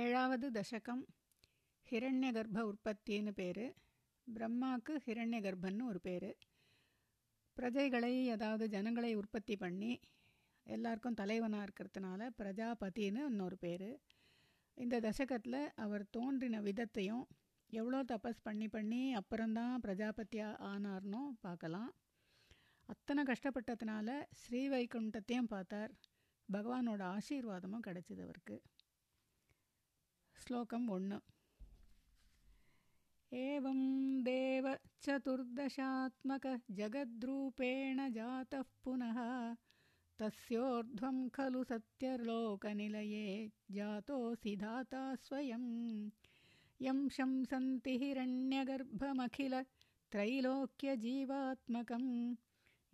ஏழாவது தசகம் ஹிரண்ய கர்ப்ப உற்பத்தின்னு பேர். பிரம்மாவுக்கு ஹிரண்யகர்ப்பன்னு ஒரு பேர். பிரஜைகளை அதாவது ஜனங்களை உற்பத்தி பண்ணி எல்லாருக்கும் தலைவனாக இருக்கிறதுனால பிரஜாபதின்னு இன்னொரு பேர். இந்த தசகத்தில் அவர் தோன்றின விதத்தையும் எவ்வளோ தபஸ் பண்ணி பண்ணி அப்புறம்தான் பிரஜாபதியாக ஆனார்னும் பார்க்கலாம். அத்தனை கஷ்டப்பட்டதுனால ஸ்ரீவைகுண்டத்தையும் பார்த்தார். பகவானோட ஆசீர்வாதமும் கிடைச்சிது அவருக்கு. श्लोकम् ओण् एवं देवचतुर्दशात्मकजगद्रूपेण जातः पुनः तस्योर्ध्वं खलु सत्यलोकनिलये जातोऽसि धाता स्वयं। यं शंसन्ति हिरण्यगर्भमखिलत्रैलोक्यजीवात्मकं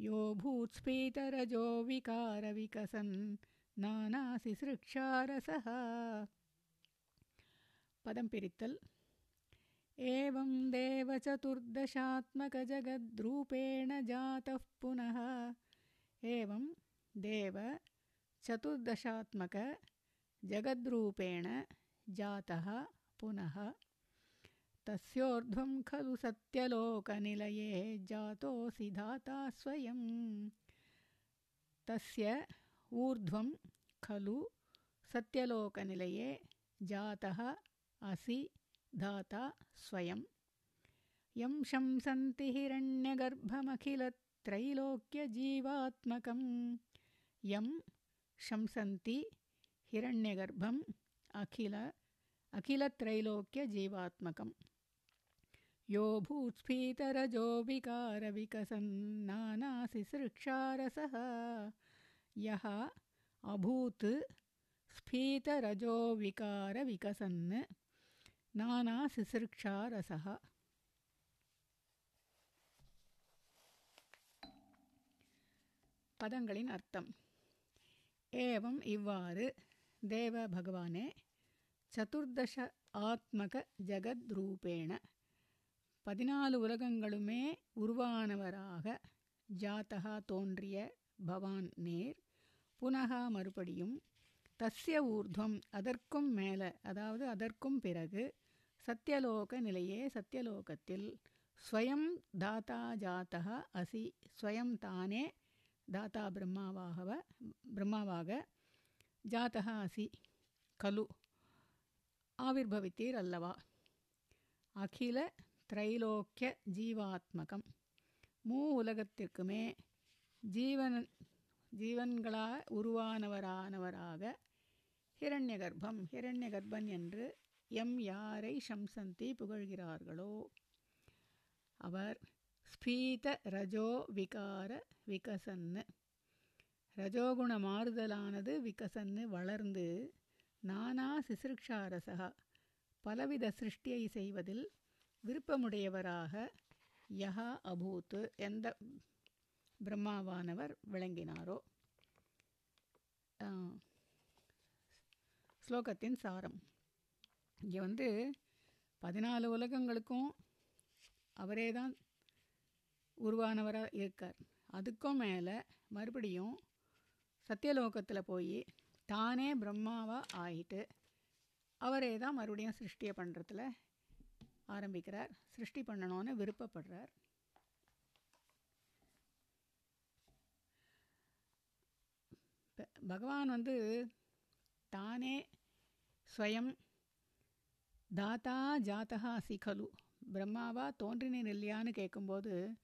यो भूत्स्फीतरजोविकारविकसन्नानासिसृक्षारसः पदं पिरित्तल् एवं देवचतुर्दशात्मकजगद्रूपेण जातः पुनः एवं देव चतुर्दशात्मकजगद्रूपेण जातः पुनः तस्योर्ध्वं खलु सत्यलोकनिलये जातोऽसि धाता स्वयं तस्य ऊर्ध्वं खलु सत्यलोकनिलये जातः असि धाता स्वयं यं शंसन्ति हिरण्यगर्भमखिलत्रैलोक्यजीवात्मकं यं शंसन्ति हिरण्यगर्भम् अखिल अखिलत्रैलोक्यजीवात्मकं यो भूत्स्फीतरजो विकारविकसन्नानासि सृक्षारसः यः अभूत् स्फीतरजो विकारविकसन् நானா சிசிருக்ஷா பதங்களின் அர்த்தம்। ஏவம் இவ்வாறு தேவ பகவானே சதுர்தச ஆத்மக ஜகத்ரூபேண பதினாலு உலகங்களுமே உருவானவராக ஜாத்தகா தோன்றிய பவான் நேர் புனகா மறுபடியும் தஸ்ய ஊர்துவம் அதற்கும் மேலே அதாவது அதற்கும் பிறகு சத்தியலோக நிலையே சத்தியலோகத்தில் ஸ்வயம் தாத்தா ஜாத்தக அசி ஸ்வயம் தானே தாத்தா பிரம்மாவாகவ பிரம்மாவாக ஜாத்தக அசி கலு ஆவிர்பவித்தீர் அல்லவா? அகில திரைலோக்கிய ஜீவாத்மகம். மூ உலகத்திற்குமே ஜீவன் ஜீவன்களாக உருவானவரானவராக ஹிரண்யகர்ப்பம் ஹிரண்யகர்ப்பன் என்று எம் யாரை சம்சந்தி புகழ்கிறார்களோ? அவர் ஸ்பீத ரஜோ விகார விகசன்னு. ரஜோகுண மாறுதலானது விகசன்னு வளர்ந்து நானா சிசிருக்ஷாரசகா. பலவித சிருஷ்டியை செய்வதில் விருப்பமுடையவராக யஹா அபூத்து எந்த பிரம்மாவானவர் விளங்கினாரோ? ஸ்லோகத்தின் சாரம். இங்கே வந்து பதினாலு உலகங்களுக்கும் அவரே தான் உருவானவராக இருக்கார். அதுக்கும் மேலே மறுபடியும் சத்தியலோகத்தில் போய் தானே பிரம்மாவாக ஆயிட்டு அவரே தான் மறுபடியும் சிருஷ்டியை பண்ணுறதுல ஆரம்பிக்கிறார். சிருஷ்டி பண்ணணும்னு விருப்பப்படுறார். பகவான் வந்து தானே ஸ்வயம் தாத்தா ஜாத்தகா அசி கலு. பிரம்மாவா தோன்றினேன் இல்லையான்னு கேட்கும்போது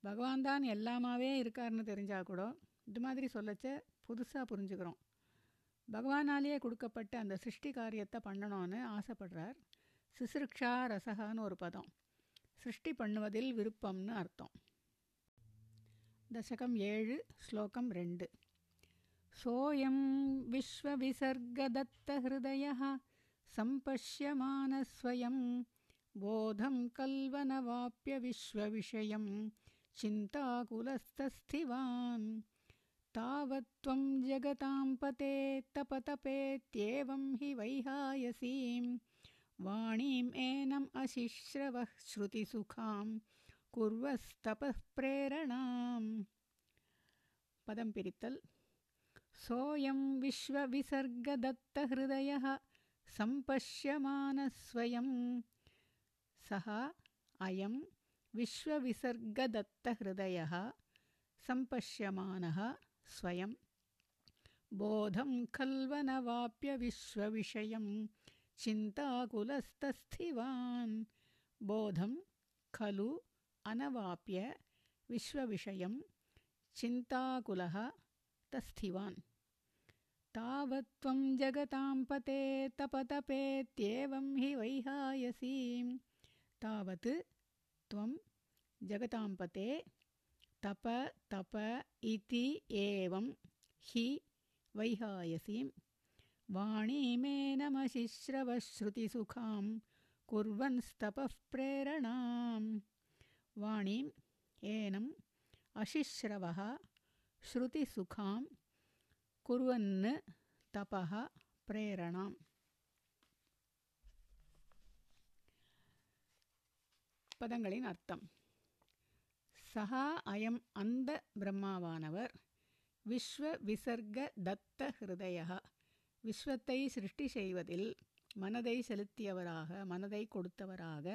பகவான் தான் எல்லாமாவே இருக்காருன்னு தெரிஞ்சால் கூட இது மாதிரி சொல்லச்ச புதுசாக புரிஞ்சுக்கிறோம். பகவானாலேயே கொடுக்கப்பட்ட அந்த சிருஷ்டி காரியத்தை பண்ணணும்னு ஆசைப்படுறார். சிசிருக்ஷா ரசகான்னு ஒரு பதம். சிருஷ்டி பண்ணுவதில் விருப்பம்னு அர்த்தம். தசகம் ஏழு ஸ்லோகம் ரெண்டு. சோயம் விஸ்வவிசர்கதத்த ஹிருதயா सम्पश्यमानस्वयं बोधं कल्वनवाप्य विश्वविषयं चिन्ताकुलस्थस्थिवान्। तावत्त्वं जगतां पते तपतपेत्येवं हि वैहायसीं। वाणीम् एनम् अशिश्रवः श्रुतिसुखां कुर्वस्तपः प्रेरणाम्। पदं पिरित्तल्। सोऽयं विश्वविसर्गदत्तहृदयः सम्पश्यमानस्वयं। सः अयं विश्वविसर्गदत्तहृदयः सम्पश्यमानः स्वयं। बोधं खल्वनवाप्य विश्वविषयं चिन्ताकुलस्तस्थिवान् बोधं खलु अनवाप्य विश्वविषयं चिन्ताकुलः तस्थिवान् तावत्त्वं जगतां पते तपतपेत्येवं हि वैहायसीं। तावत् त्वं जगतां पते तप तप इति एवं हि वैहायसीं। वाणीमेनमशिश्रवश्रुतिसुखां कुर्वंस्तपः प्रेरणां वाणीम् एनम् अशिश्रवः श्रुतिसुखां कुर्वन् तपः प्रेरणाम् பதங்களின் அர்த்தம் சஹா அயம் அந்த பிரம்மாவானவர் விஸ்வ விசர்க தத்த ஹிருதயா விஸ்வத்தை சிருஷ்டி செய்வதில் மனதை செலுத்தியவராக மனதை கொடுத்தவராக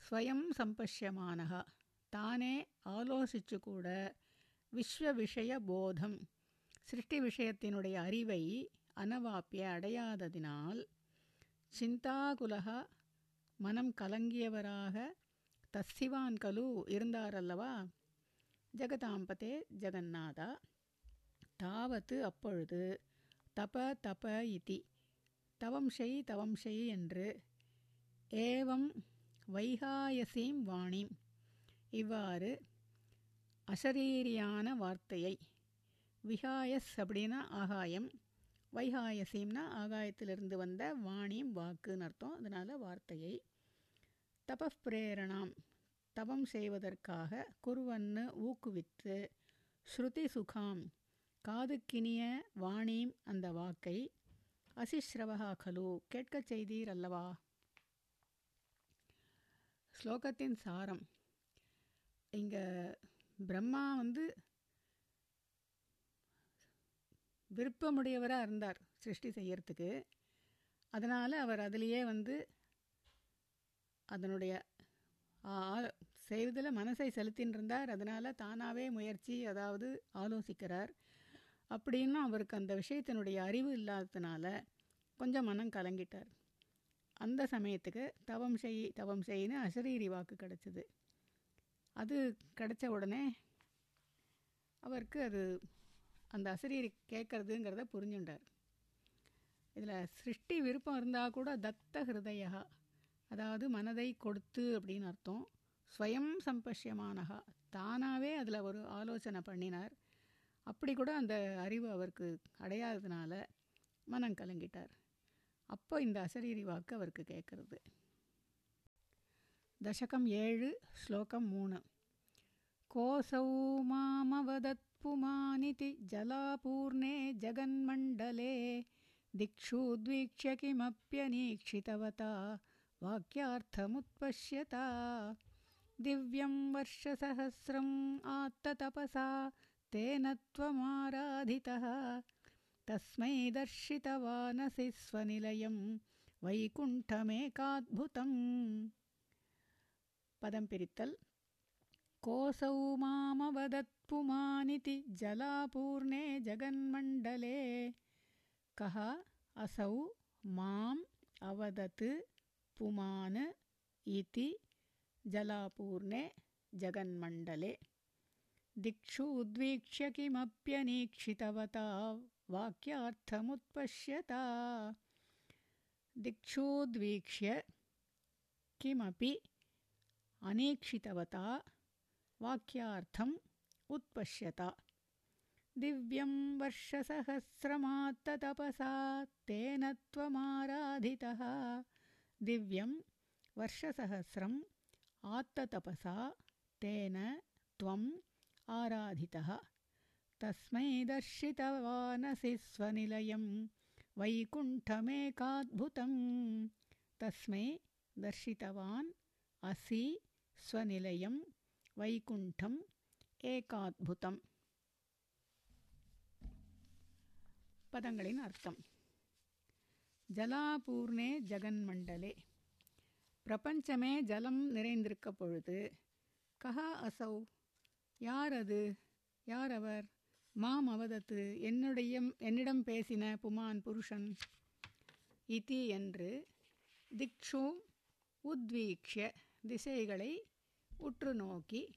ஸ்வயம் சம்பஷ்யமானகா தானே ஆலோசிச்சு கூட விஸ்வ விஷய போதம் சிருஷ்டி விஷயத்தினுடைய அறிவை அனவாப்பிய அடையாததினால் சிந்தாகுலக மனம் கலங்கியவராக தஸ்திவான் கலு இருந்தாரல்லவா? ஜெகதாம்பதே ஜெகநாதா. தாவத்து அப்பொழுது தப தப இதி. தவம் செய் தவம் செய் என்று ஏவம் வைகாயசீம் வாணிம் இவ்வாறு அசரீரியான வார்த்தையை விஹாயஸ் அப்படின்னா ஆகாயம். வைகாயசீம்னா ஆகாயத்திலிருந்து வந்த வாணியும் வாக்குன்னு அர்த்தம். அதனால் வார்த்தையை. தபப்பிரேரணாம் தவம் செய்வதற்காக குருவன்னு ஊக்குவித்து ஸ்ருதி சுகாம். காதுக்கினிய வாணியும் அந்த வாக்கை. அசிஸ்ரவகா கலு. கேட்கச் செய்தீர் அல்லவா? ஸ்லோகத்தின் சாரம். இங்கே பிரம்மா வந்து விருப்பமுடையவராக இருந்தார் சிருஷ்டி செய்யறதுக்கு. அதனால் அவர் அதிலேயே வந்து அதனுடைய செய்வதில் மனசை செலுத்தின்றிருந்தார். அதனால் தானாகவே முயற்சி அதாவது ஆலோசிக்கிறார். அப்படின்னு அவருக்கு அந்த விஷயத்தினுடைய அறிவு இல்லாததுனால கொஞ்சம் மனம் கலங்கிட்டார். அந்த சமயத்துக்கு தவம் செய் தவம் செய்யின்னு அசரீரி வாக்கு கிடச்சிது. அது கிடச்ச உடனே அவருக்கு அது அந்த அசரீரி கேட்கறதுங்கிறத புரிஞ்சுண்டார். இதில் சிருஷ்டி விருப்பம் இருந்தால் கூட தத்த ஹிருதயா அதாவது மனதை கொடுத்து அப்படின்னு அர்த்தம். ஸ்வயம் சம்பஷ்யமானகா தானாகவே அதில் ஒரு ஆலோசனை பண்ணினார். அப்படி கூட அந்த அறிவு அவருக்கு அடையாததுனால மனம் கலங்கிட்டார். அப்போ இந்த அசரீரி வாக்கு அவருக்கு கேட்கறது. தசகம் ஏழு ஸ்லோகம் மூணு. கோசௌ மாமவதத் पुमानिति जलापूर्णे जगन्मण्डले। दिक्षुद्वीक्ष्य किमप्यनीक्षितवता। वाक्यार्थमुत्पश्यता। दिव्यं वर्षसहस्रम् आत्ततपसा तेन त्वमाराधितः। तस्मै दर्शितवानसि स्वनिलयं वैकुण्ठमेकाद्भुतम्। पदं पिरित्तल्। कोऽसौ मामवदत्पुमानिति जलापूर्णे जगन्मण्डले। कः? असौ माम् अवदत् पुमान् इति जलापूर्णे जगन्मण्डले। दिक्षु उद्वीक्ष्य किमप्यनीक्षितवता? वाक्यार्थमुत्पश्यता। दिक्षुद्वीक्ष्य किमपि अनीक्षितवता? वाक्यार्थम् उत्पश्यत। दिव्यं वर्षसहस्रमात्ततपसा तेन त्वमाराधितः। दिव्यं वर्षसहस्रम् आत्ततपसा तेन त्वम् आराधितः। तस्मै दर्शितवानसि स्वनिलयं वैकुण्ठमेकाद्भुतं तस्मै दर्शितवान् असि स्वनिलयं वैकुण्ठम् ஏகாத்புதம். பதங்களின் அர்த்தம். ஜலாபூர்ணே ஜெகன்மண்டலே. பிரபஞ்சமே ஜலம் நிறைந்திருக்க பொழுது கஹா அசௌ. யார் அது யார் அவர் மாம் அவதத்து. என்னுடைய என்னிடம் பேசின புமான் புருஷன். இதி என்று திக்ஷு உத்வீக்ஷ திசைகளை உற்று நோக்கி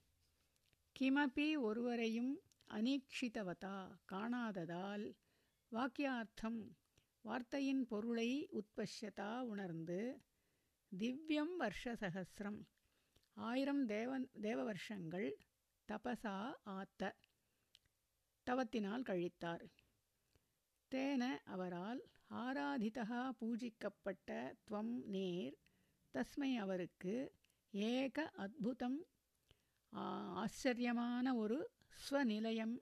கிமபி ஒருவரையும் அனீக்ஷிதவதா காணாததால் வாக்கியார்த்தம் வார்த்தையின் பொருளை உத்பஷ்யதா உணர்ந்து திவ்யம் வருஷசகசிரம் ஆயிரம் தேவன் தேவ வருஷங்கள் தபசா ஆத்த. தவத்தினால் கழித்தார். தேன அவரால் ஆராதிதா பூஜிக்கப்பட்ட துவம் நேர் தஸ்மை அவருக்கு ஏக அத்புதம் ஆச்சரியமான ஒரு ஸ்வநிலையம்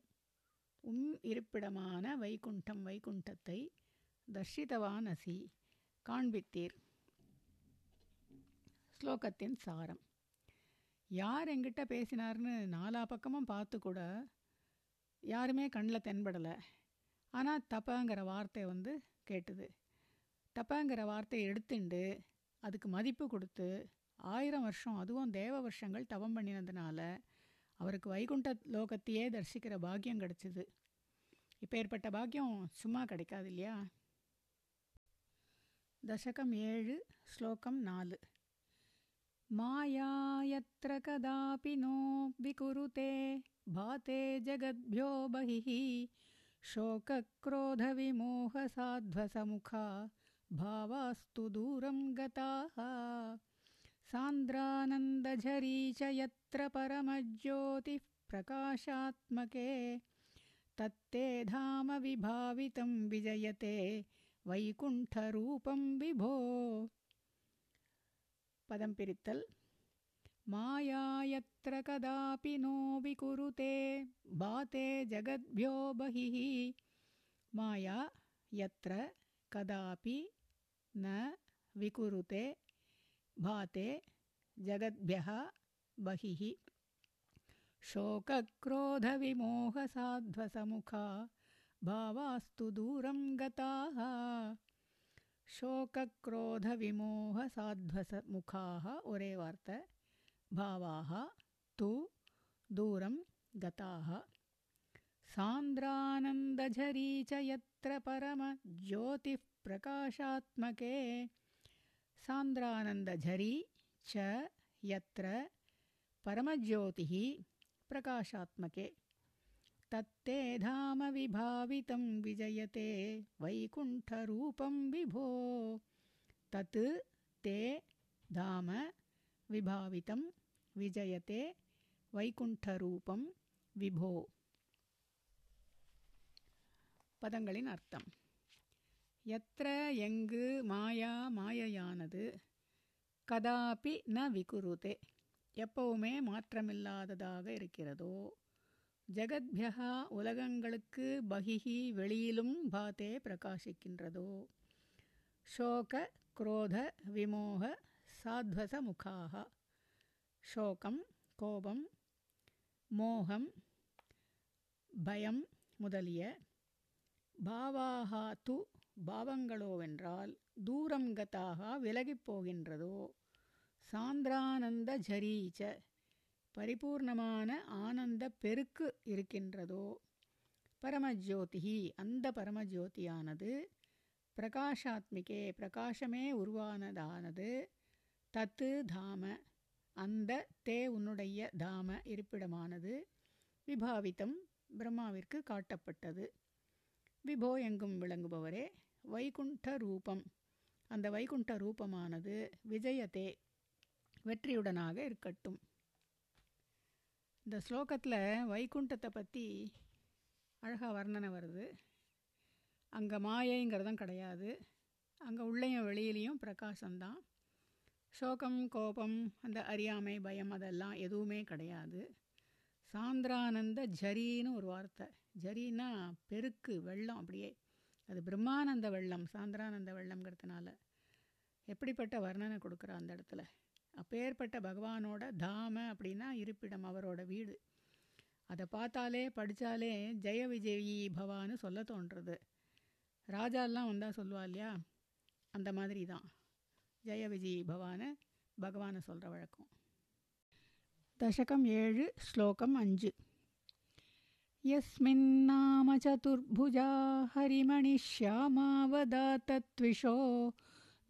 உம் இருப்பிடமான வைகுண்டம் வைகுண்டத்தை தர்ஷிதவான் அசி காண்பித்தீர். ஸ்லோகத்தின் சாரம். யார் எங்கிட்ட பேசினார்னு நாலா பக்கமும் பார்த்து கூட யாருமே கண்ணில் தென்படலை. ஆனால் தப்பங்கிற வார்த்தை வந்து கேட்டுது. தப்பங்கிற வார்த்தையை எடுத்துண்டு அதுக்கு மதிப்பு கொடுத்து ஆயிரம் வருஷம் அதுவும் தேவ வருஷங்கள் தவம் பண்ணினதுனால அவருக்கு வைகுண்ட லோகத்தையே தரிசிக்கிற பாக்கியம் கிடைச்சிது இப்போ ஏற்பட்ட பாக்கியம் சும்மா கிடைக்காது இல்லையா தசகம் ஏழு ஸ்லோகம் நாலு மாயா யத்ர கதாபி நோ விகுருதே பாதே ஜகத்யோ பகிः शोकक्रोधविमोहसाध्वसमुखा भावास्तु दूरं गताः सान्द्रानन्दझरी च यत्र परमज्योतिः प्रकाशात्मके तत्ते धाम विभावितं विजयते वैकुण्ठरूपं विभो। पदं पिरित्तल्। माया यत्र कदापि नो विकुरुते भाते जगद्भ्यो बहिः। माया यत्र कदापि न विकुरुते भाते जगद्भ्य बहिः। शोकक्रोधविमोहसाध्वसमुखा भावास्तु दूरं गताः। शोकक्रोधविमोहसाध्वसमुखाः साध्वस मुखा भावाः तु दूरं गताः। सान्द्रानन्दझरी च यत्र परमज्योतिः सान्द्रानन्दझरी च यत्र परमज्योतिः प्रकाशात्मके। तत्ते धाम विभावितं विजयते वैकुण्ठरूपं विभो। तत् ते धाम विभावितं विजयते वैकुण्ठरूपं विभो। पदङ्गलिनार्थं எத்திர எங்கு மாயா மாயையானது? கதாபி ந விகுருதே. எப்பவுமே மாற்றமில்லாததாக இருக்கிறதோ? ஜெகத்யா உலகங்களுக்கு பகிஹி வெளியிலும் பாத்தே பிரகாசிக்கின்றதோ? ஷோக குரோத விமோக சாத்வச முகாக. ஷோகம் கோபம் மோகம் பயம் முதலிய பாவாகா து பாவங்களோவென்றால் தூரம் கதாக விலகிப் போகின்றதோ சாந்திரானந்த ஜரீச்ச பரிபூர்ணமான ஆனந்த பெருக்கு இருக்கின்றதோ? பரமஜோதிகி அந்த பரமஜோதியானது பிரகாஷாத்மிகே பிரகாசமே உருவானதானது. தத்து தாம அந்த தே உன்னுடைய தாம இருப்பிடமானது விபாவித்தம் பிரம்மாவிற்கு காட்டப்பட்டது. விபோ எங்கும் விளங்குபவரே வைகுண்ட ரூபம் அந்த வைகுண்ட ரூபமானது விஜயத்தே வெற்றியுடனாக இருக்கட்டும். இந்த ஸ்லோகத்தில் வைகுண்டத்தை பற்றி அழகாக வர்ணனை வருது. அங்கே மாயைங்கிறதும் கிடையாது. அங்கே உள்ளேயும் வெளியிலையும் பிரகாசம்தான். சோகம் கோபம் அந்த அறியாமை பயம் அதெல்லாம் எதுவுமே கிடையாது. சாந்திரானந்த ஜரின்னு ஒரு வார்த்தை. ஜரின்னா பெருக்கு வெள்ளம் அப்படியே. அது பிரம்மானந்த வெள்ளம் சாந்திரானந்த வெள்ளம்ங்கிறதுனால. எப்படிப்பட்ட வர்ணனை கொடுக்குறா அந்த இடத்துல? அப்பேற்பட்ட பகவானோட தாம அப்படின்னா இருப்பிடம் அவரோட வீடு. அதை பார்த்தாலே படித்தாலே ஜெய விஜயி பவான்னு சொல்ல தோன்றுறது. ராஜாலாம் வந்தால் சொல்லுவா இல்லையா? அந்த மாதிரி தான். ஜெய விஜய் பவான பகவானை சொல்கிற வழக்கம். தசகம் ஏழு ஸ்லோகம் அஞ்சு. यस्मिन्नाम चतुर्भुजा हरिमणिश्यामावदातत्विषो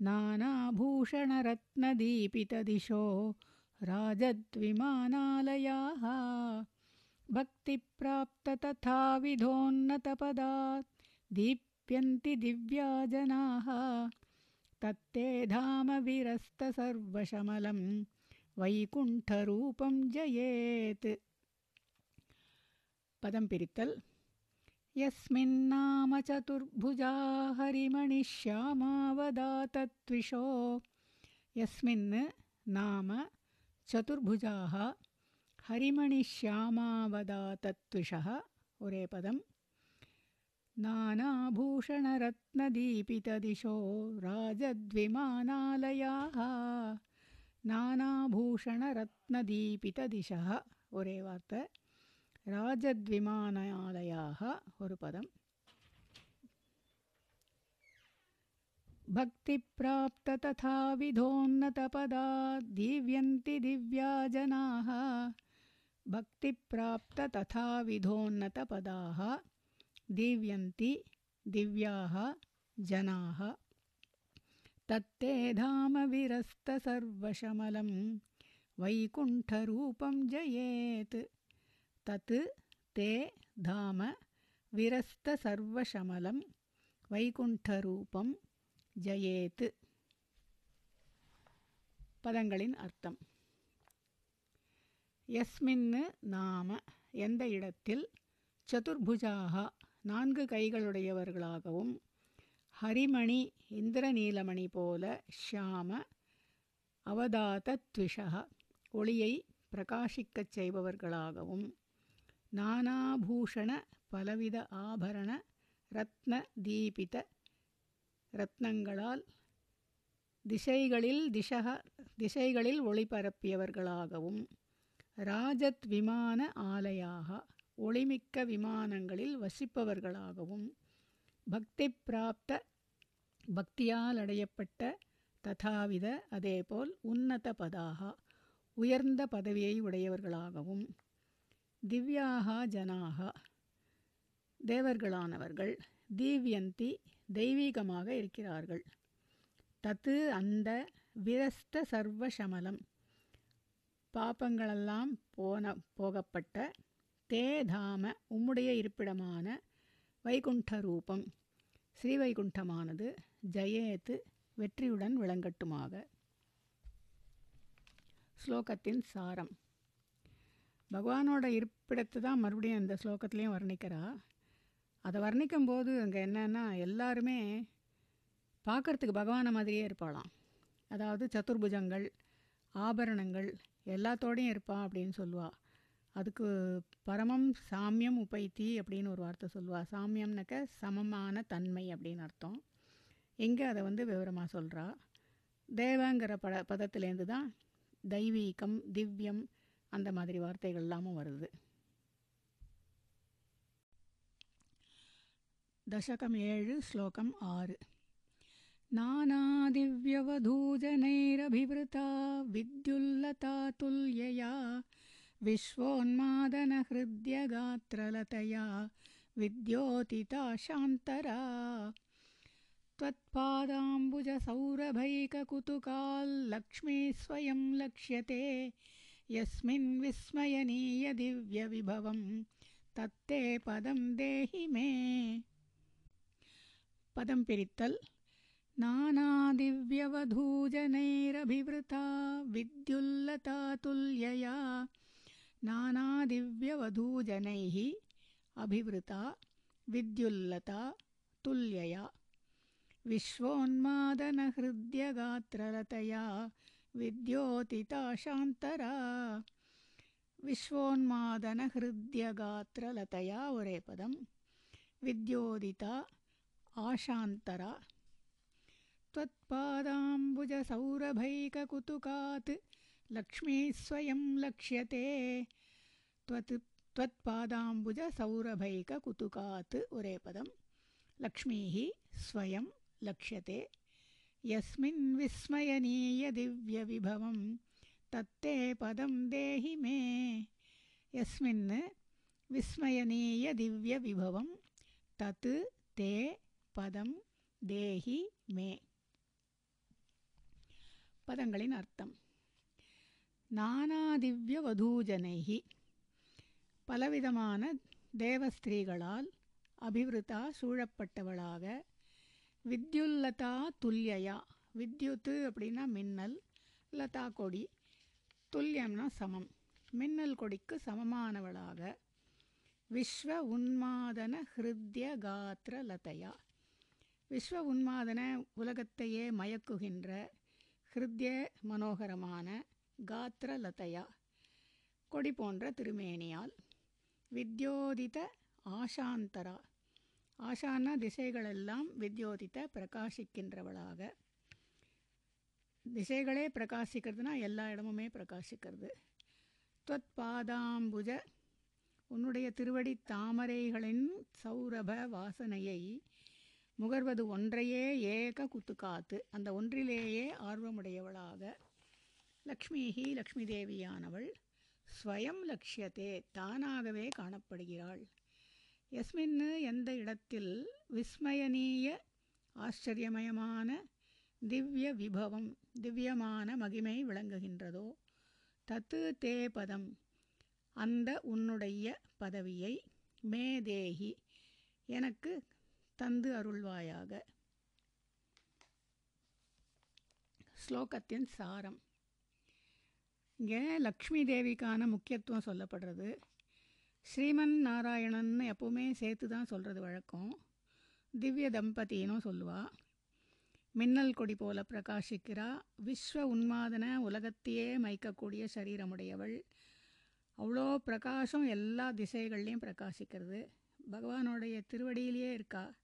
नानाभूषणरत्नदीपितदिशो राजद्विमानालयाः भक्तिप्राप्त तथा विधोन्नतपदात् दीप्यन्ति दिव्या जनाः तत्ते धाम विरस्तसर्वशमलं वैकुण्ठरूपं जयेत् पदं पिरित्तल्। यस्मिन्नाम चतुर्भुजा हरिमणिश्यामावदातत्विषो यस्मिन् नाम चतुर्भुजाः हरिमणिश्यामावदातत्विषः उरेपदं नानाभूषणरत्नदीपितदिशो राजद्विमानालयाः। नानाभूषणरत्नदीपितदिशः उरेवाक्त வார்த்தை ராஜத்விமானாலயாக ஒரு பதம் भक्तिप्राप्त तथा विधोन्नतपदा दीव्यन्ति दिव्या जनाः भक्तिप्राप्त तथा विधोन्नतपदाः दीव्यन्ति दिव्याः जनाः तत्ते धाम विरस्तसर्वशमलं वैकुण्ठरूपं जयेत् தத்து தே தாம விரஸ்த சர்வசமலம் வைகுண்டரூபம் ஜயேத்து. பதங்களின் அர்த்தம். எஸ்மின்னு நாம எந்த இடத்தில் சதுர்புஜாக நான்கு கைகளுடையவர்களாகவும் ஹரிமணி இந்திரநீலமணி போல ஷாம அவதாத த்விஷக ஒளியை பிரகாஷிக்கச் செய்பவர்களாகவும் நானாபூஷண பலவித ஆபரண ரத்ன தீபித ரத்னங்களால் திசைகளில் திசக திசைகளில் ஒளிபரப்பியவர்களாகவும் ராஜத் விமான ஆலயாக ஒளிமிக்க விமானங்களில் வசிப்பவர்களாகவும் பக்தி பிராப்த பக்தியால் அடையப்பட்ட ததாவித அதேபோல் உன்னத பதாக உயர்ந்த பதவியை உடையவர்களாகவும் திவ்யாகா ஜனாக தேவர்களானவர்கள் தீவ்யந்தி தெய்வீகமாக இருக்கிறார்கள். தத்து அந்த விரஸ்த சர்வசமலம். பாப்பங்களெல்லாம் போன போகப்பட்ட தே தாம உம்முடைய இருப்பிடமான வைகுண்ட ரூபம் ஸ்ரீவைகுண்டமானது ஜெயேத்து வெற்றியுடன் விளங்கட்டுமாக. ஸ்லோகத்தின் சாரம். பகவானோட இருப்பிடத்தை தான் மறுபடியும் இந்த ஸ்லோகத்துலேயும் வர்ணிக்கிறா. அதை வர்ணிக்கும் போது அங்கே என்னென்னா எல்லாருமே பார்க்குறதுக்கு பகவானை மாதிரியே இருப்பாளாம். அதாவது சதுர்புஜங்கள் ஆபரணங்கள் எல்லாத்தோடையும் இருப்பா அப்படின்னு சொல்லுவாள் அதுக்கு பரமம் சாமியம் உபைத்தி அப்படின்னு ஒரு வார்த்தை சொல்லுவாள் சாமியம்னாக்க சமமான தன்மை அப்படின்னு அர்த்தம். இங்கே அதை வந்து விவரமாக சொல்கிறா தேவங்கிற பட பதத்துலேருந்து தான் தெய்வீகம் திவ்யம் அந்த மாதிரி வார்த்தைகள் எல்லாமும் வருது दशकम् ஏழு श्लोकम् ஆறு नानादिव्यवधूजनैरभिवृता विद्युल्लता तुल्यया विश्वोन्मादनहृद्यगात्रलतया विद्योतिता शान्तरा त्वत्पादाम्बुजसौरभैककुतुकाल्लक्ष्मी स्वयं लक्ष्यते यस्मिन् विस्मयनीयदिव्यविभवं तत्ते पदं देहि मे। पदं पिरित्तल्। नानादिव्यवधूजनैरभिवृता विद्युल्लता तुल्यया। नानादिव्यवधूजनैः अभिवृता विद्युल्लता तुल्यया। विश्वोन्मादनहृद्यगात्रलतया विद्योदिताशान्तरा विश्वोन्मादनहृद्यगात्रलतया उरेपदं विद्योदिता आशान्तरा। त्वत्पादाम्बुजसौरभैककुतुकात् लक्ष्मी स्वयं लक्ष्यते। त्वत् त्वत्पादाम्बुजसौरभैककुतुकात् उरेपदं लक्ष्मीः स्वयं लक्ष्यते। यस्मिन् विस्मयनीयदिव्यविभवं तत्ते पदं देहि मे यस्मिन् विस्मयनीयदिव्यविभवं तत् ते பதம் தேஹி மே பதங்களின் அர்த்தம் நானாதிவ்ய வதூஜனைகி பலவிதமான தேவஸ்திரீகளால் அபிவிருத்தா சூழப்பட்டவளாக வித்யுல்லதா துல்யயா வித்யுத்து அப்படின்னா மின்னல் லதா கொடி. துல்லியம்னா சமம். மின்னல் கொடிக்கு சமமானவளாக. விஸ்வ உன்மாதன ஹிருத்ய காத்திர லதையா. விஸ்வ உன்மாதன உலகத்தையே மயக்குகின்ற ஹிருத்ய மனோகரமான காத்திர லதையா. கொடி போன்ற திருமேனியால். வித்யோதித ஆஷாந்தரா. ஆஷான திசைகளெல்லாம் வித்யோதித்த பிரகாசிக்கின்றவளாக. திசைகளே பிரகாசிக்கிறதுனா எல்லா இடமுமே பிரகாசிக்கிறது. துவத் பாதாம்புஜ உன்னுடைய திருவடி தாமரைகளின் சௌரப வாசனையை முகர்வது ஒன்றையே ஏக குத்துக்காத்து அந்த ஒன்றிலேயே ஆர்வமுடையவளாக. லக்ஷ்மிஹி லக்ஷ்மி தேவியானவள் ஸ்வயம் லட்சியத்தே தானாகவே காணப்படுகிறாள். எஸ்மின் எந்த இடத்தில் விஸ்மயனீய ஆச்சரியமயமான திவ்ய விபவம் திவ்யமான மகிமை விளங்குகின்றதோ தத்து தே பதம். அந்த உன்னுடைய பதவியை மேதேகி எனக்கு தந்து அருள்வாயாக. ஸ்லோகத்தின் சாரம். இங்கே லக்ஷ்மி தேவிக்கான முக்கியத்துவம் சொல்லப்படுறது ஸ்ரீமன் நாராயணன்னு எப்போவுமே சேர்த்து தான் சொல்கிறது வழக்கம். திவ்ய தம்பதினும் சொல்லுவா. மின்னல் கொடி போல பிரகாசிக்கிறா. விஸ்வ உன்மாதன உலகத்தையே மயக்கக்கூடிய சரீரமுடையவள். அவ்வளோ பிரகாசம் எல்லா திசைகள்லேயும் பிரகாசிக்கிறது. பகவானுடைய திருவடியிலேயே இருக்கா.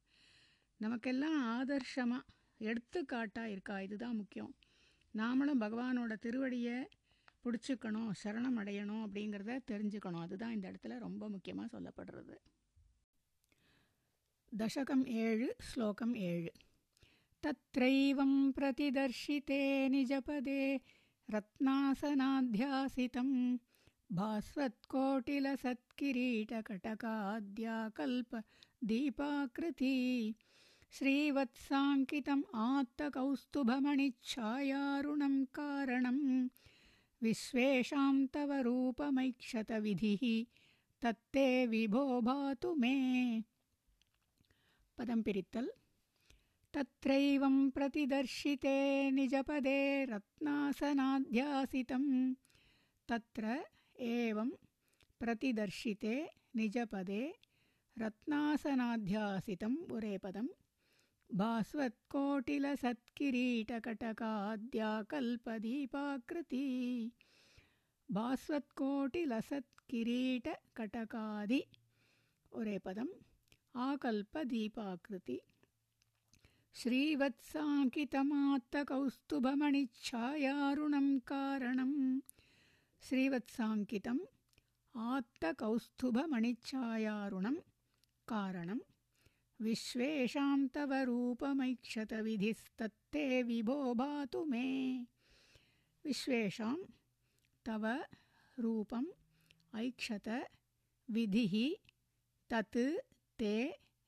நமக்கெல்லாம் ஆதர்ஷமாக எடுத்துக்காட்டாக இருக்கா. இதுதான் முக்கியம். நாமளும் பகவானோட திருவடியை பிடிச்சிக்கணும் சரணம் அடையணும் அப்படிங்கிறத தெரிஞ்சுக்கணும் அதுதான் இந்த இடத்துல ரொம்ப முக்கியமாக சொல்லப்படுறது தசகம் ஏழு ஸ்லோகம் ஏழு தத்ரைவம் பிரதிதர்ஷிதே நிஜபதே ரத்னாசனாத்தியாசிதம் भास्वत्कोटिलसत्किरीटकटकाद्याकल्पदीपाकृती श्रीवत्साङ्कितम् आत्तकौस्तुभमणिच्छायारुणं कारणं विश्वेषां तव रूपमैक्षतविधिः तत्ते विभो भातु मे। पदं पिरित्तल्। तत्रैवं प्रतिदर्शिते निजपदे रत्नासनाध्यासितं तत्र एवं प्रतिदर्शिते निजपदे रत्नासनाध्यासितं उरेपदं भास्वत्कोटिलसत्किरीटकटकाद्याकल्पदीपाकृती भास्वत्कोटिलसत्किरीटकटकादि ओरेपदम् आकल्पदीपाकृति श्रीवत्साङ्कितमात्तकौस्तुभमणिच्छायारुणं कारणं श्रीवत्साङ्कितम् आत्तकौस्तुभमणिच्छायारुणं कारणं विश्वेषां तव रूपमैक्षतविधिस्तत्ते विभो भातु मे विश्वेषां तव रूपम् ऐक्षत विधिः तत् ते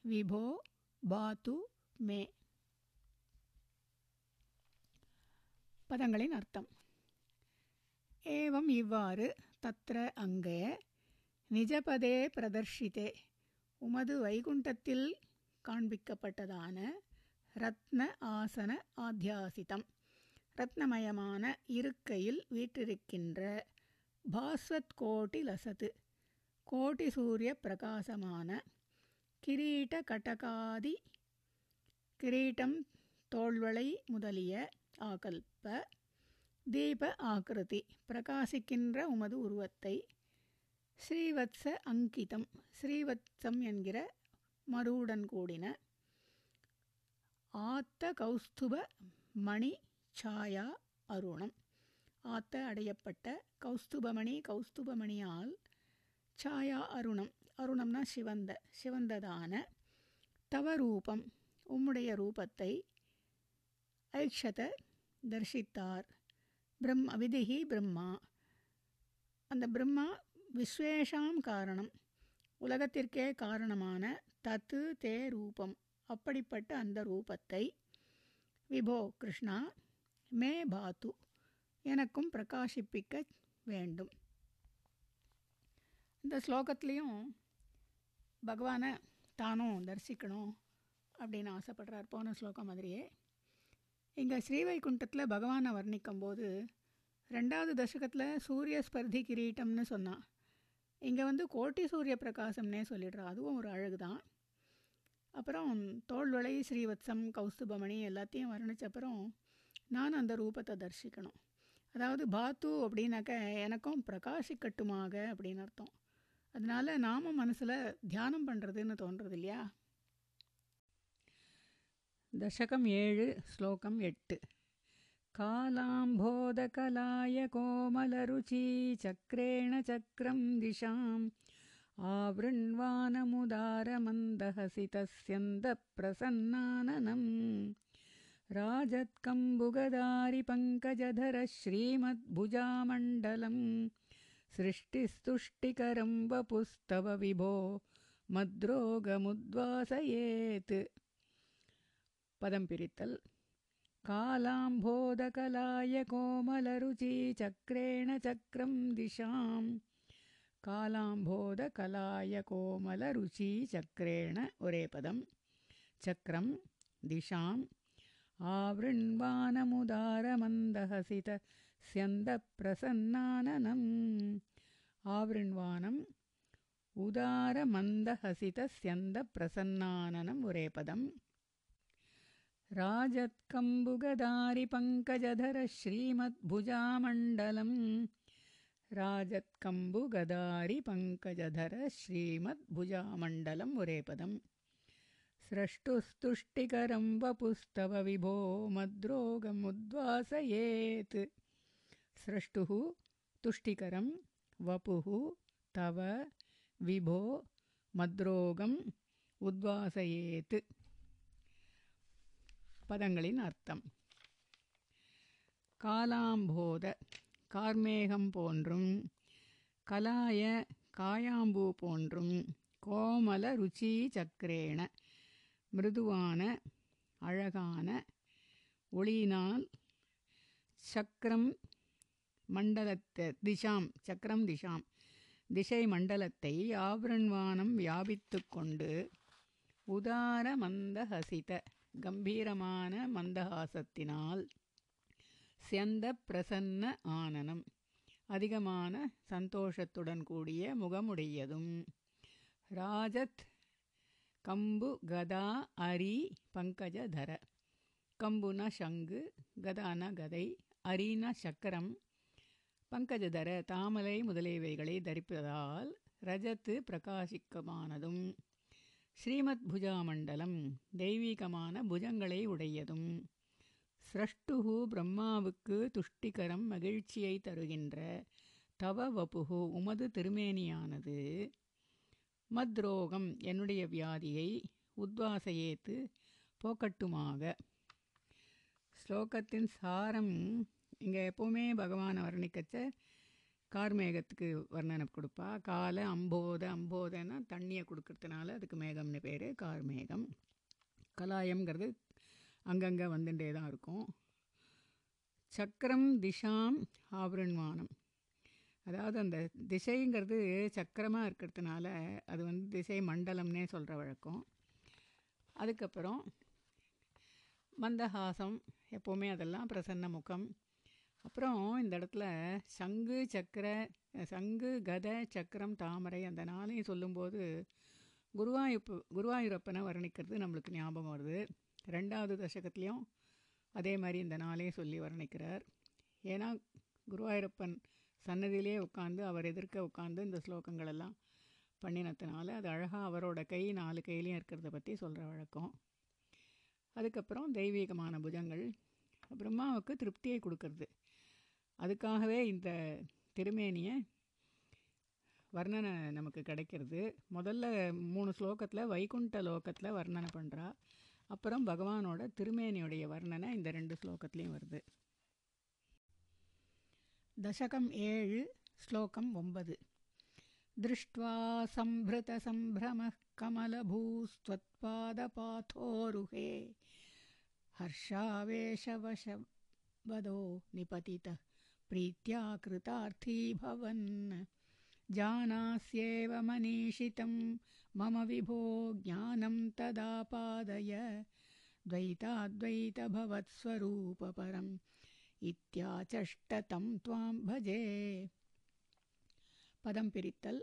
विभो பாத்து மே பதங்களின் அர்த்தம் ஏவம் இவ்வாறு தத்ர அங்கே நிஜபதே பிரதர்ஷித்தே உமது வைகுண்டத்தில் காண்பிக்கப்பட்டதான ரத்ன ஆசன ஆத்தியாசிதம். ரத்னமயமான இருக்கையில் வீற்றிருக்கின்ற பாஸ்வத் கோட்டி லசத்து கோட்டி சூரிய பிரகாசமான கிரீட கடகாதி கிரீட்டம் தோள்வளை முதலிய ஆகல்ப தீப ஆக்கிருதி பிரகாசிக்கின்ற உமது உருவத்தை ஸ்ரீவத்ச அங்கிதம் ஸ்ரீவத்சம் என்கிற மருவுடன் கூடின ஆத்த கௌஸ்துப மணி சாயா அருணம். ஆத்த அடையப்பட்ட கௌஸ்துபமணி கௌஸ்துபமணியால் சாயா அருணம். அருணம்னா சிவந்த சிவந்ததான தவ ரூபம் உம்முடைய ரூபத்தை ஐக்ஷத தரிசித்தார் பிரம் விதிகி பிரம்மா. அந்த பிரம்மா விஸ்வேஷாம் காரணம். உலகத்திற்கே காரணமான தத்து தே ரூபம். அப்படிப்பட்ட அந்த ரூபத்தை விபோ கிருஷ்ணா மே பாத்து எனக்கும் பிரகாசிப்பிக்க வேண்டும். இந்த ஸ்லோகத்துலேயும் பகவானை தானும் தரிசிக்கணும் அப்படின்னு ஆசைப்படுறார். போன ஸ்லோகம் மாதிரியே. இங்கே ஸ்ரீவைகுண்டத்தில் பகவானை வர்ணிக்கும் போது ரெண்டாவது தசகத்தில் சூரிய ஸ்பர்தி கிரீட்டம்னு சொன்னான். இங்கே வந்து கோட்டி சூரிய பிரகாசம்னே சொல்லிடுறா. அதுவும் ஒரு அழகு தான் அப்புறம் தோல்வளை ஸ்ரீவத்சம் கௌஸ்துபமணி எல்லாத்தையும் வர்ணிச்சப்புறம் நான் அந்த ரூபத்தை தரிசிக்கணும் அதாவது பாத்து அப்படின்னாக்க எனக்கும் பிரகாசிக்கட்டுமாக அப்படின்னு அர்த்தம் அதனால நாமும் மனசில் தியானம் பண்ணுறதுன்னு தோன்றது இல்லையா தசகம் ஏழு ஸ்லோகம் எட்டு कालाम्भोदकलाय कोमलरुचि चक्रेण चक्रं दिशाम् आवृण्वानमुदारमन्दहसितस्यन्दप्रसन्नाननम्। राजत्कम्बुगदारिपङ्कजधर श्रीमद्भुजामण्डलम् सृष्टिस्तुष्टिकरं वपुस्तव विभो मद्रोगमुद्वासयेत्। पदं पिरितल् कालाम्भोदकलाय कोमलरुचि चक्रेण चक्रं दिशाम् कालाम्भोधकलायकोमलरुचीचक्रेण उरेपदं चक्रं दिशाम् आवृण्वानमुदारमन्दहसितस्यन्दप्रसन्नाननम् आवृण्वानम् उदारमन्दहसितस्यन्दप्रसन्नाननम् उरेपदम् राजत्कम्बुगदारिपङ्कजधर श्रीमद्भुजामण्डलम् राजत्कम्बुगदारिपङ्कजधर श्रीमद्भुजामण्डलम् ஒரே பதம் स्रष्टुस्तुष्टिकरं वपुस्तव विभो मद्रोगमुद्वासयेत् स्रष्टुः तुष्टिकरं वपुः तव विभो मद्रोगम् उद्वासयेत् பதங்களின் அர்த்தம் காலாம்போத கார்மேகம் போன்றும் கலாய காயாம்பூ போன்றும் கோமல ருச்சி சக்கரேன மிருதுவான அழகான ஒளியினால் சக்கரம் மண்டலத்தை திஷாம் சக்கரம் திஷாம் திசை மண்டலத்தை ஆவரண்வானம் வியாபித்து கொண்டு உதார மந்தஹசித கம்பீரமான மந்தஹாசத்தினால் செந்த பிரசன்ன ஆனனம். அதிகமான சந்தோஷத்துடன் கூடிய முகமுடையதும். ராஜத் கம்பு கதா அரி பங்கஜதர கம்புன சங்கு கதான கதை அரின சக்கரம். பங்கஜதர தாமலை முதலியவைகளை தரிப்பதால் ரஜத்து பிரகாசிக்கமானதும். ஸ்ரீமத் புஜாமண்டலம் தெய்வீகமான புஜங்களை உடையதும். சிரஷ்டுகு பிரம்மாவுக்கு துஷ்டிகரம் மகிழ்ச்சியை தருகின்ற தவ வபுகு உமது திருமேனியானது. மத்ரோகம் என்னுடைய வியாதியை உத்வாசையேத்து போக்கட்டுமாக. ஸ்லோகத்தின் சாரம் இங்கே எப்போவுமே பகவானை வர்ணிக்கச்ச கார்மேகத்துக்கு வர்ணனை கொடுப்பா. கால அம்போத அம்போதன்னா தண்ணியை கொடுக்கறதுனால அதுக்கு மேகம்னு பேர் கார்மேகம். கலாயம்ங்கிறது அங்கங்கே வந்துட்டே தான் இருக்கும். சக்கரம் திஷாம் ஆவரண்வானம் அதாவது அந்த திசைங்கிறது சக்கரமாக இருக்கிறதுனால அது வந்து திசை மண்டலம்னே சொல்கிற வழக்கம். அதுக்கப்புறம் மந்தஹாசம் எப்போவுமே அதெல்லாம் பிரசன்ன முகம். அப்புறம் இந்த இடத்துல சங்கு சக்கர சங்கு கதை சக்கரம் தாமரை அந்த நாளையும் சொல்லும்போது குருவாயூப்பு குருவாயூரப்பனை வர்ணிக்கிறது நம்மளுக்கு ஞாபகம் வருது. ரெண்டாவது தசகத்துலேயும் அதே மாதிரி இந்த நாளே சொல்லி வர்ணிக்கிறார். ஏன்னா குருவாயூரப்பன் சன்னதியிலே உட்காந்து அவர் எதிர்க்க உட்காந்து இந்த ஸ்லோகங்கள் எல்லாம் பண்ணினத்தினால அது அழகாக அவரோட கை நாலு கையிலையும் இருக்கிறத பற்றி சொல்கிற வழக்கம். அதுக்கப்புறம் தெய்வீகமான புஜங்கள் பிரம்மாவுக்கு திருப்தியை கொடுக்கறது. அதுக்காகவே இந்த திருமேனியை வர்ணனை நமக்கு கிடைக்கிறது. முதல்ல மூணு ஸ்லோகத்தில் வைகுண்ட லோகத்தில் வர்ணனை பண்ணுறா அப்புறம் பகவானோட திருமேனியுடைய வர்ணனை இந்த ரெண்டு ஸ்லோகத்துலேயும் வருது தசகம் ஏழு ஸ்லோகம் ஒன்பது दृष्ट्वा सम्भृतसम्भ्रमः कमलभूस्त्वत्पादपाथोरुहे हर्षावेशवशवदो निपतितः प्रीत्या कृतार्थी भवन् जानास्येव मनीषितं। मम विभो ज्ञानं तदापादय। द्वैताद्वैतभवत्स्वरूपपरम् इत्याचष्टतं त्वां भजे। पदं पिरित्तल्।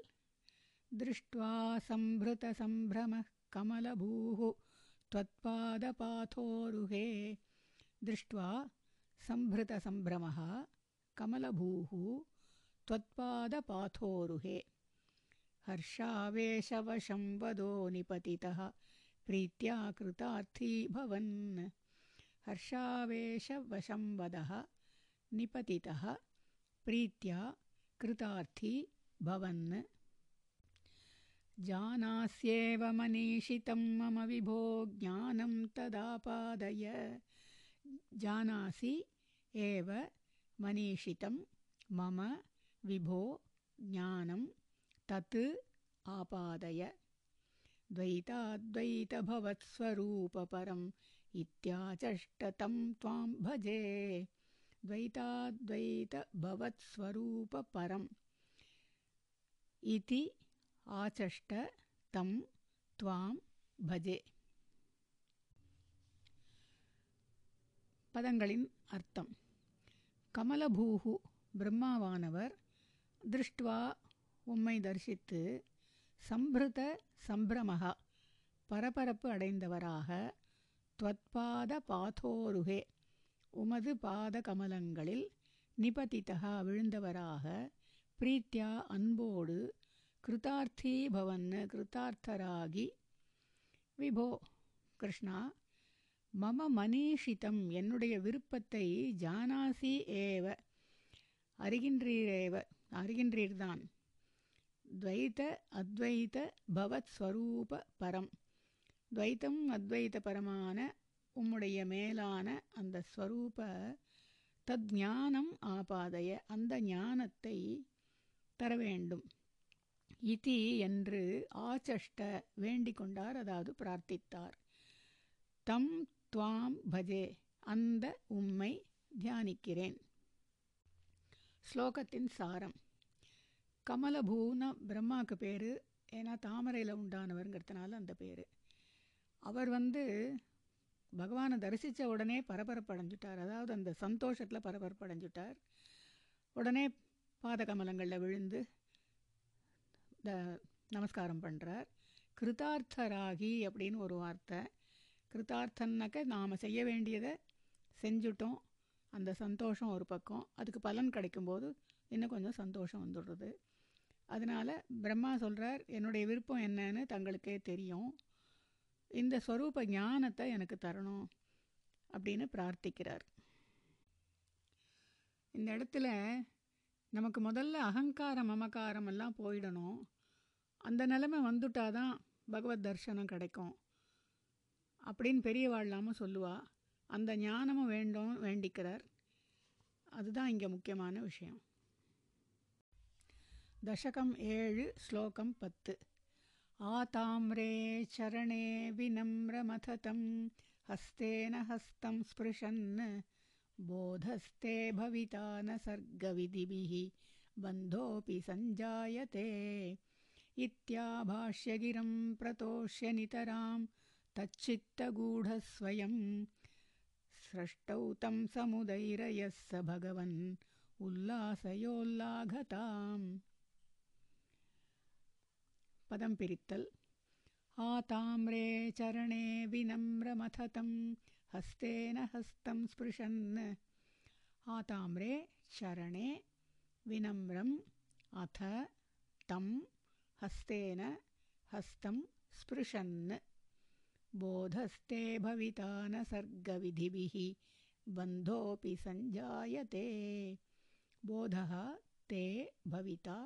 दृष्ट्वा सम्भृतसम्भ्रमः कमलभूः त्वत्पादपाथोरुहे। दृष्ट्वा सम्भृतसम्भ्रमः कमलभूः त्वत्पादपाथोरुहे। हर्षावेशवशं वदो निपतितः प्रीत्या कृतार्थी भवन्। हर्षावेशवशं वदः निपतितः प्रीत्या कृतार्थी भवन्। जानास्येव मनीषितं मम विभो ज्ञानं तदापादय। जानासि एव मनीषितं मम विभो ज्ञानं तत् आपादय द्वैताद्वैतभवत्स्वरूपपरम् इत्याचष्टतं त्वां भजे द्वैताद्वैतभवत्स्वरूपपरम् इति आचष्ट तं त्वां भजे பதங்களின் அர்த்தம் கமலபூஹு பிரம்மாவானவர் திருஷ்டுவா உம்மை தரிசித்து சம்பிருத சம்பிரமகா பரபரப்பு அடைந்தவராக துவத்பாத பாதோருகே உமது பாத கமலங்களில் நிபதிதா விழுந்தவராக பிரீத்தியா அன்போடு கிருதார்த்தி பவன் கிருதார்த்தராகி விபோ கிருஷ்ணா மம மனீஷிதம் என்னுடைய விருப்பத்தை ஜானாசி ஏவ அறிகின்றீரேவ. அறிகின்றீர்தான். துவைத அத்வைத பவத் ஸ்வரூப பரம். துவைத்தம் அத்வைத பரமான உம்முடைய மேலான அந்த ஸ்வரூப தத் ஞானம் ஆபாதய அந்த ஞானத்தை தர வேண்டும் இதி என்று ஆச்சஷ்ட வேண்டிக் கொண்டார் அதாவது பிரார்த்தித்தார். தம் துவாம் பஜே அந்த உம்மை தியானிக்கிறேன். ஸ்லோகத்தின் சாரம். கமலபூன பிரம்மாவுக்கு பேர் ஏன்னா தாமரையில் உண்டானவருங்கிறதுனால அந்த பேர். அவர் வந்து பகவானை தரிசித்த உடனே பரபரப்பு அடைஞ்சிட்டார் அதாவது அந்த சந்தோஷத்தில் பரபரப்பு அடைஞ்சிட்டார் உடனே பாதகமலங்களில் விழுந்து த நமஸ்காரம் பண்ணுறார் கிருதார்த்தராகி அப்படின்னு ஒரு வார்த்தை. கிருதார்த்தன்னாக்க நாம் செய்ய வேண்டியதை செஞ்சுட்டோம். அந்த சந்தோஷம் ஒரு பக்கம். அதுக்கு பலன் கிடைக்கும்போது இன்னும் கொஞ்சம் சந்தோஷம் வந்துடுறது. அதனால் பிரம்மா சொல்கிறார் என்னுடைய விருப்பம் என்னன்னு தங்களுக்கே தெரியும். இந்த ஸ்வரூப ஞானத்தை எனக்கு தரணும். அப்படின்னு பிரார்த்திக்கிறார். இந்த இடத்துல நமக்கு முதல்ல அகங்காரம் மமக்காரம் எல்லாம் போயிடணும். அந்த நிலைமை வந்துட்டாதான் பகவத் தர்சனம் கிடைக்கும். அப்படின்னு பெரியவாழ்லாமல் சொல்லுவாள் அந்த ஞானமும் வேண்டும் வேண்டிக்கிறார் அதுதான் இங்கே முக்கியமான விஷயம் தசகம் ஏழு ஸ்லோகம் பத்து आताम्रे चरणे विनम्रमथतं हस्तेन हस्तं स्पृशन् बोधस्ते भविता न सर्गविधिभिः बन्धोऽपि सञ्जायते इत्याभाष्यगिरं प्रतोष्य नितरां तच्चित्तगूढस्वयं स्रष्टौ तं समुदैरयः स भगवन् उल्लासयोल्लाघताम्। पदं पिरित्तल्। आताम्रे चरणे विनम्रमथतं हस्तेन हस्तं स्पृशन्। आताम्रे चरणे विनम्रम् अथ तं हस्तेन हस्तं स्पृशन् बोधस्ते भविता न सर्गविधिभिः बन्धोऽपि सञ्जायते। बोधः ते भविता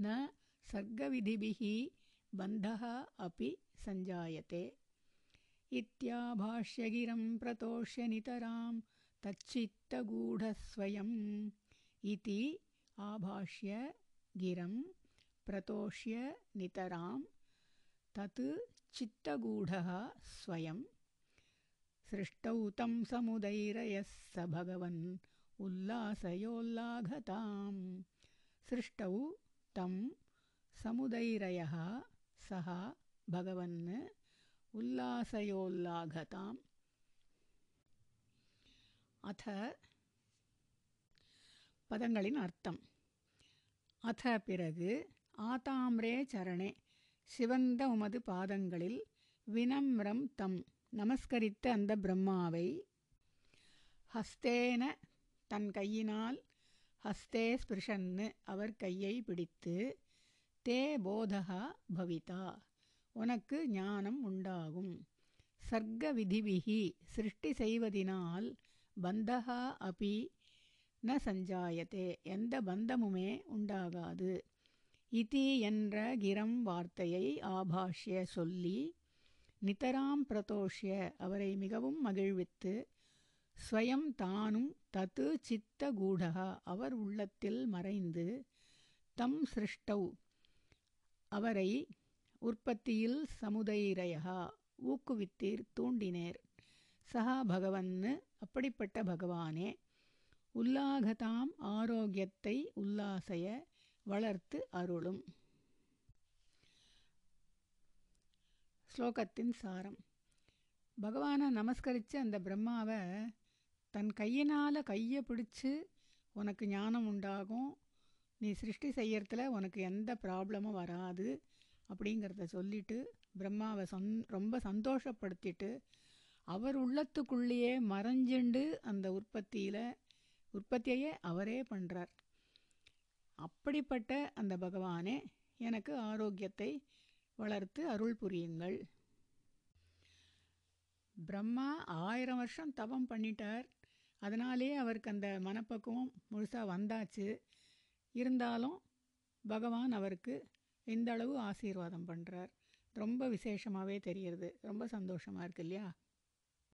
न सर्गविधिभिः बन्धः अपि सञ्जायते। इत्याभाष्यगिरं प्रतोष्य नितरां तच्चित्तगूढस्वयम् इति आभाष्य गिरं प्रतोष्य नितरां तत् चित्तगूढः स्वयं सृष्टौ तं समुदैरयः स भगवन् उल्लासयोल्लाघताम् सृष्टौ तं समुदैरयः सः भगवन् उल्लासयोल्लाघताम् अथ பதங்களின் அர்த்தம் அத பிறகு ஆதாம்ரே சரணே சிவந்த உமது பாதங்களில் வினம்ரம் தம். நமஸ்கரித்த அந்த பிரம்மாவை ஹஸ்தேன தன் கையினால் ஹஸ்தே ஸ்பிருஷன்னு அவர் கையை பிடித்து தே போதகா பவிதா. உனக்கு ஞானம் உண்டாகும். சர்க்க விதிவிகி சிருஷ்டி செய்வதினால் பந்தகா அபி ந சஞ்சாயத்தே. எந்த பந்தமுமே உண்டாகாது. இதி என்ற கிரம் வார்த்தையை ஆபாஷ்ய சொல்லி நிதராம் பிரதோஷ்ய அவரை மிகவும் மகிழ்வித்து ஸ்வயம் தானும் தத்து சித்த கூடகா அவர் உள்ளத்தில் மறைந்து தம் சிருஷ்டௌ அவரை உற்பத்தியில் சமுதைரையா ஊக்குவித்தீர் தூண்டினேர். சஹா பகவன்னு அப்படிப்பட்ட பகவானே உல்லாகதாம் ஆரோக்கியத்தை உல்லாசைய வளர்த்து அருளும். ஸ்லோகத்தின் சாரம். பகவானை நமஸ்கரித்து அந்த பிரம்மாவை தன் கையினால் கையை பிடிச்சி உனக்கு ஞானம் உண்டாகும். நீ சிருஷ்டி செய்யறதுல உனக்கு எந்த ப்ராப்ளமும் வராது அப்படிங்கிறத சொல்லிட்டு பிரம்மாவை சொந் ரொம்ப சந்தோஷப்படுத்திட்டு அவர் உள்ளத்துக்குள்ளேயே மறைஞ்சுண்டு அந்த உற்பத்தியில் உற்பத்தியையே அவரே பண்ணுறார் அப்படிப்பட்ட அந்த பகவானே எனக்கு ஆரோக்கியத்தை வளர்த்து அருள் புரியுங்கள். பிரம்மா ஆயிரம் வருஷம் தவம் பண்ணிட்டார். அதனாலே அவருக்கு அந்த மனப்பக்குவம் முழுசாக வந்தாச்சு. இருந்தாலும் பகவான் அவருக்கு இந்த அளவு ஆசீர்வாதம் பண்ணுறார் ரொம்ப விசேஷமாகவே தெரிகிறது ரொம்ப சந்தோஷமாக இருக்கு இல்லையா?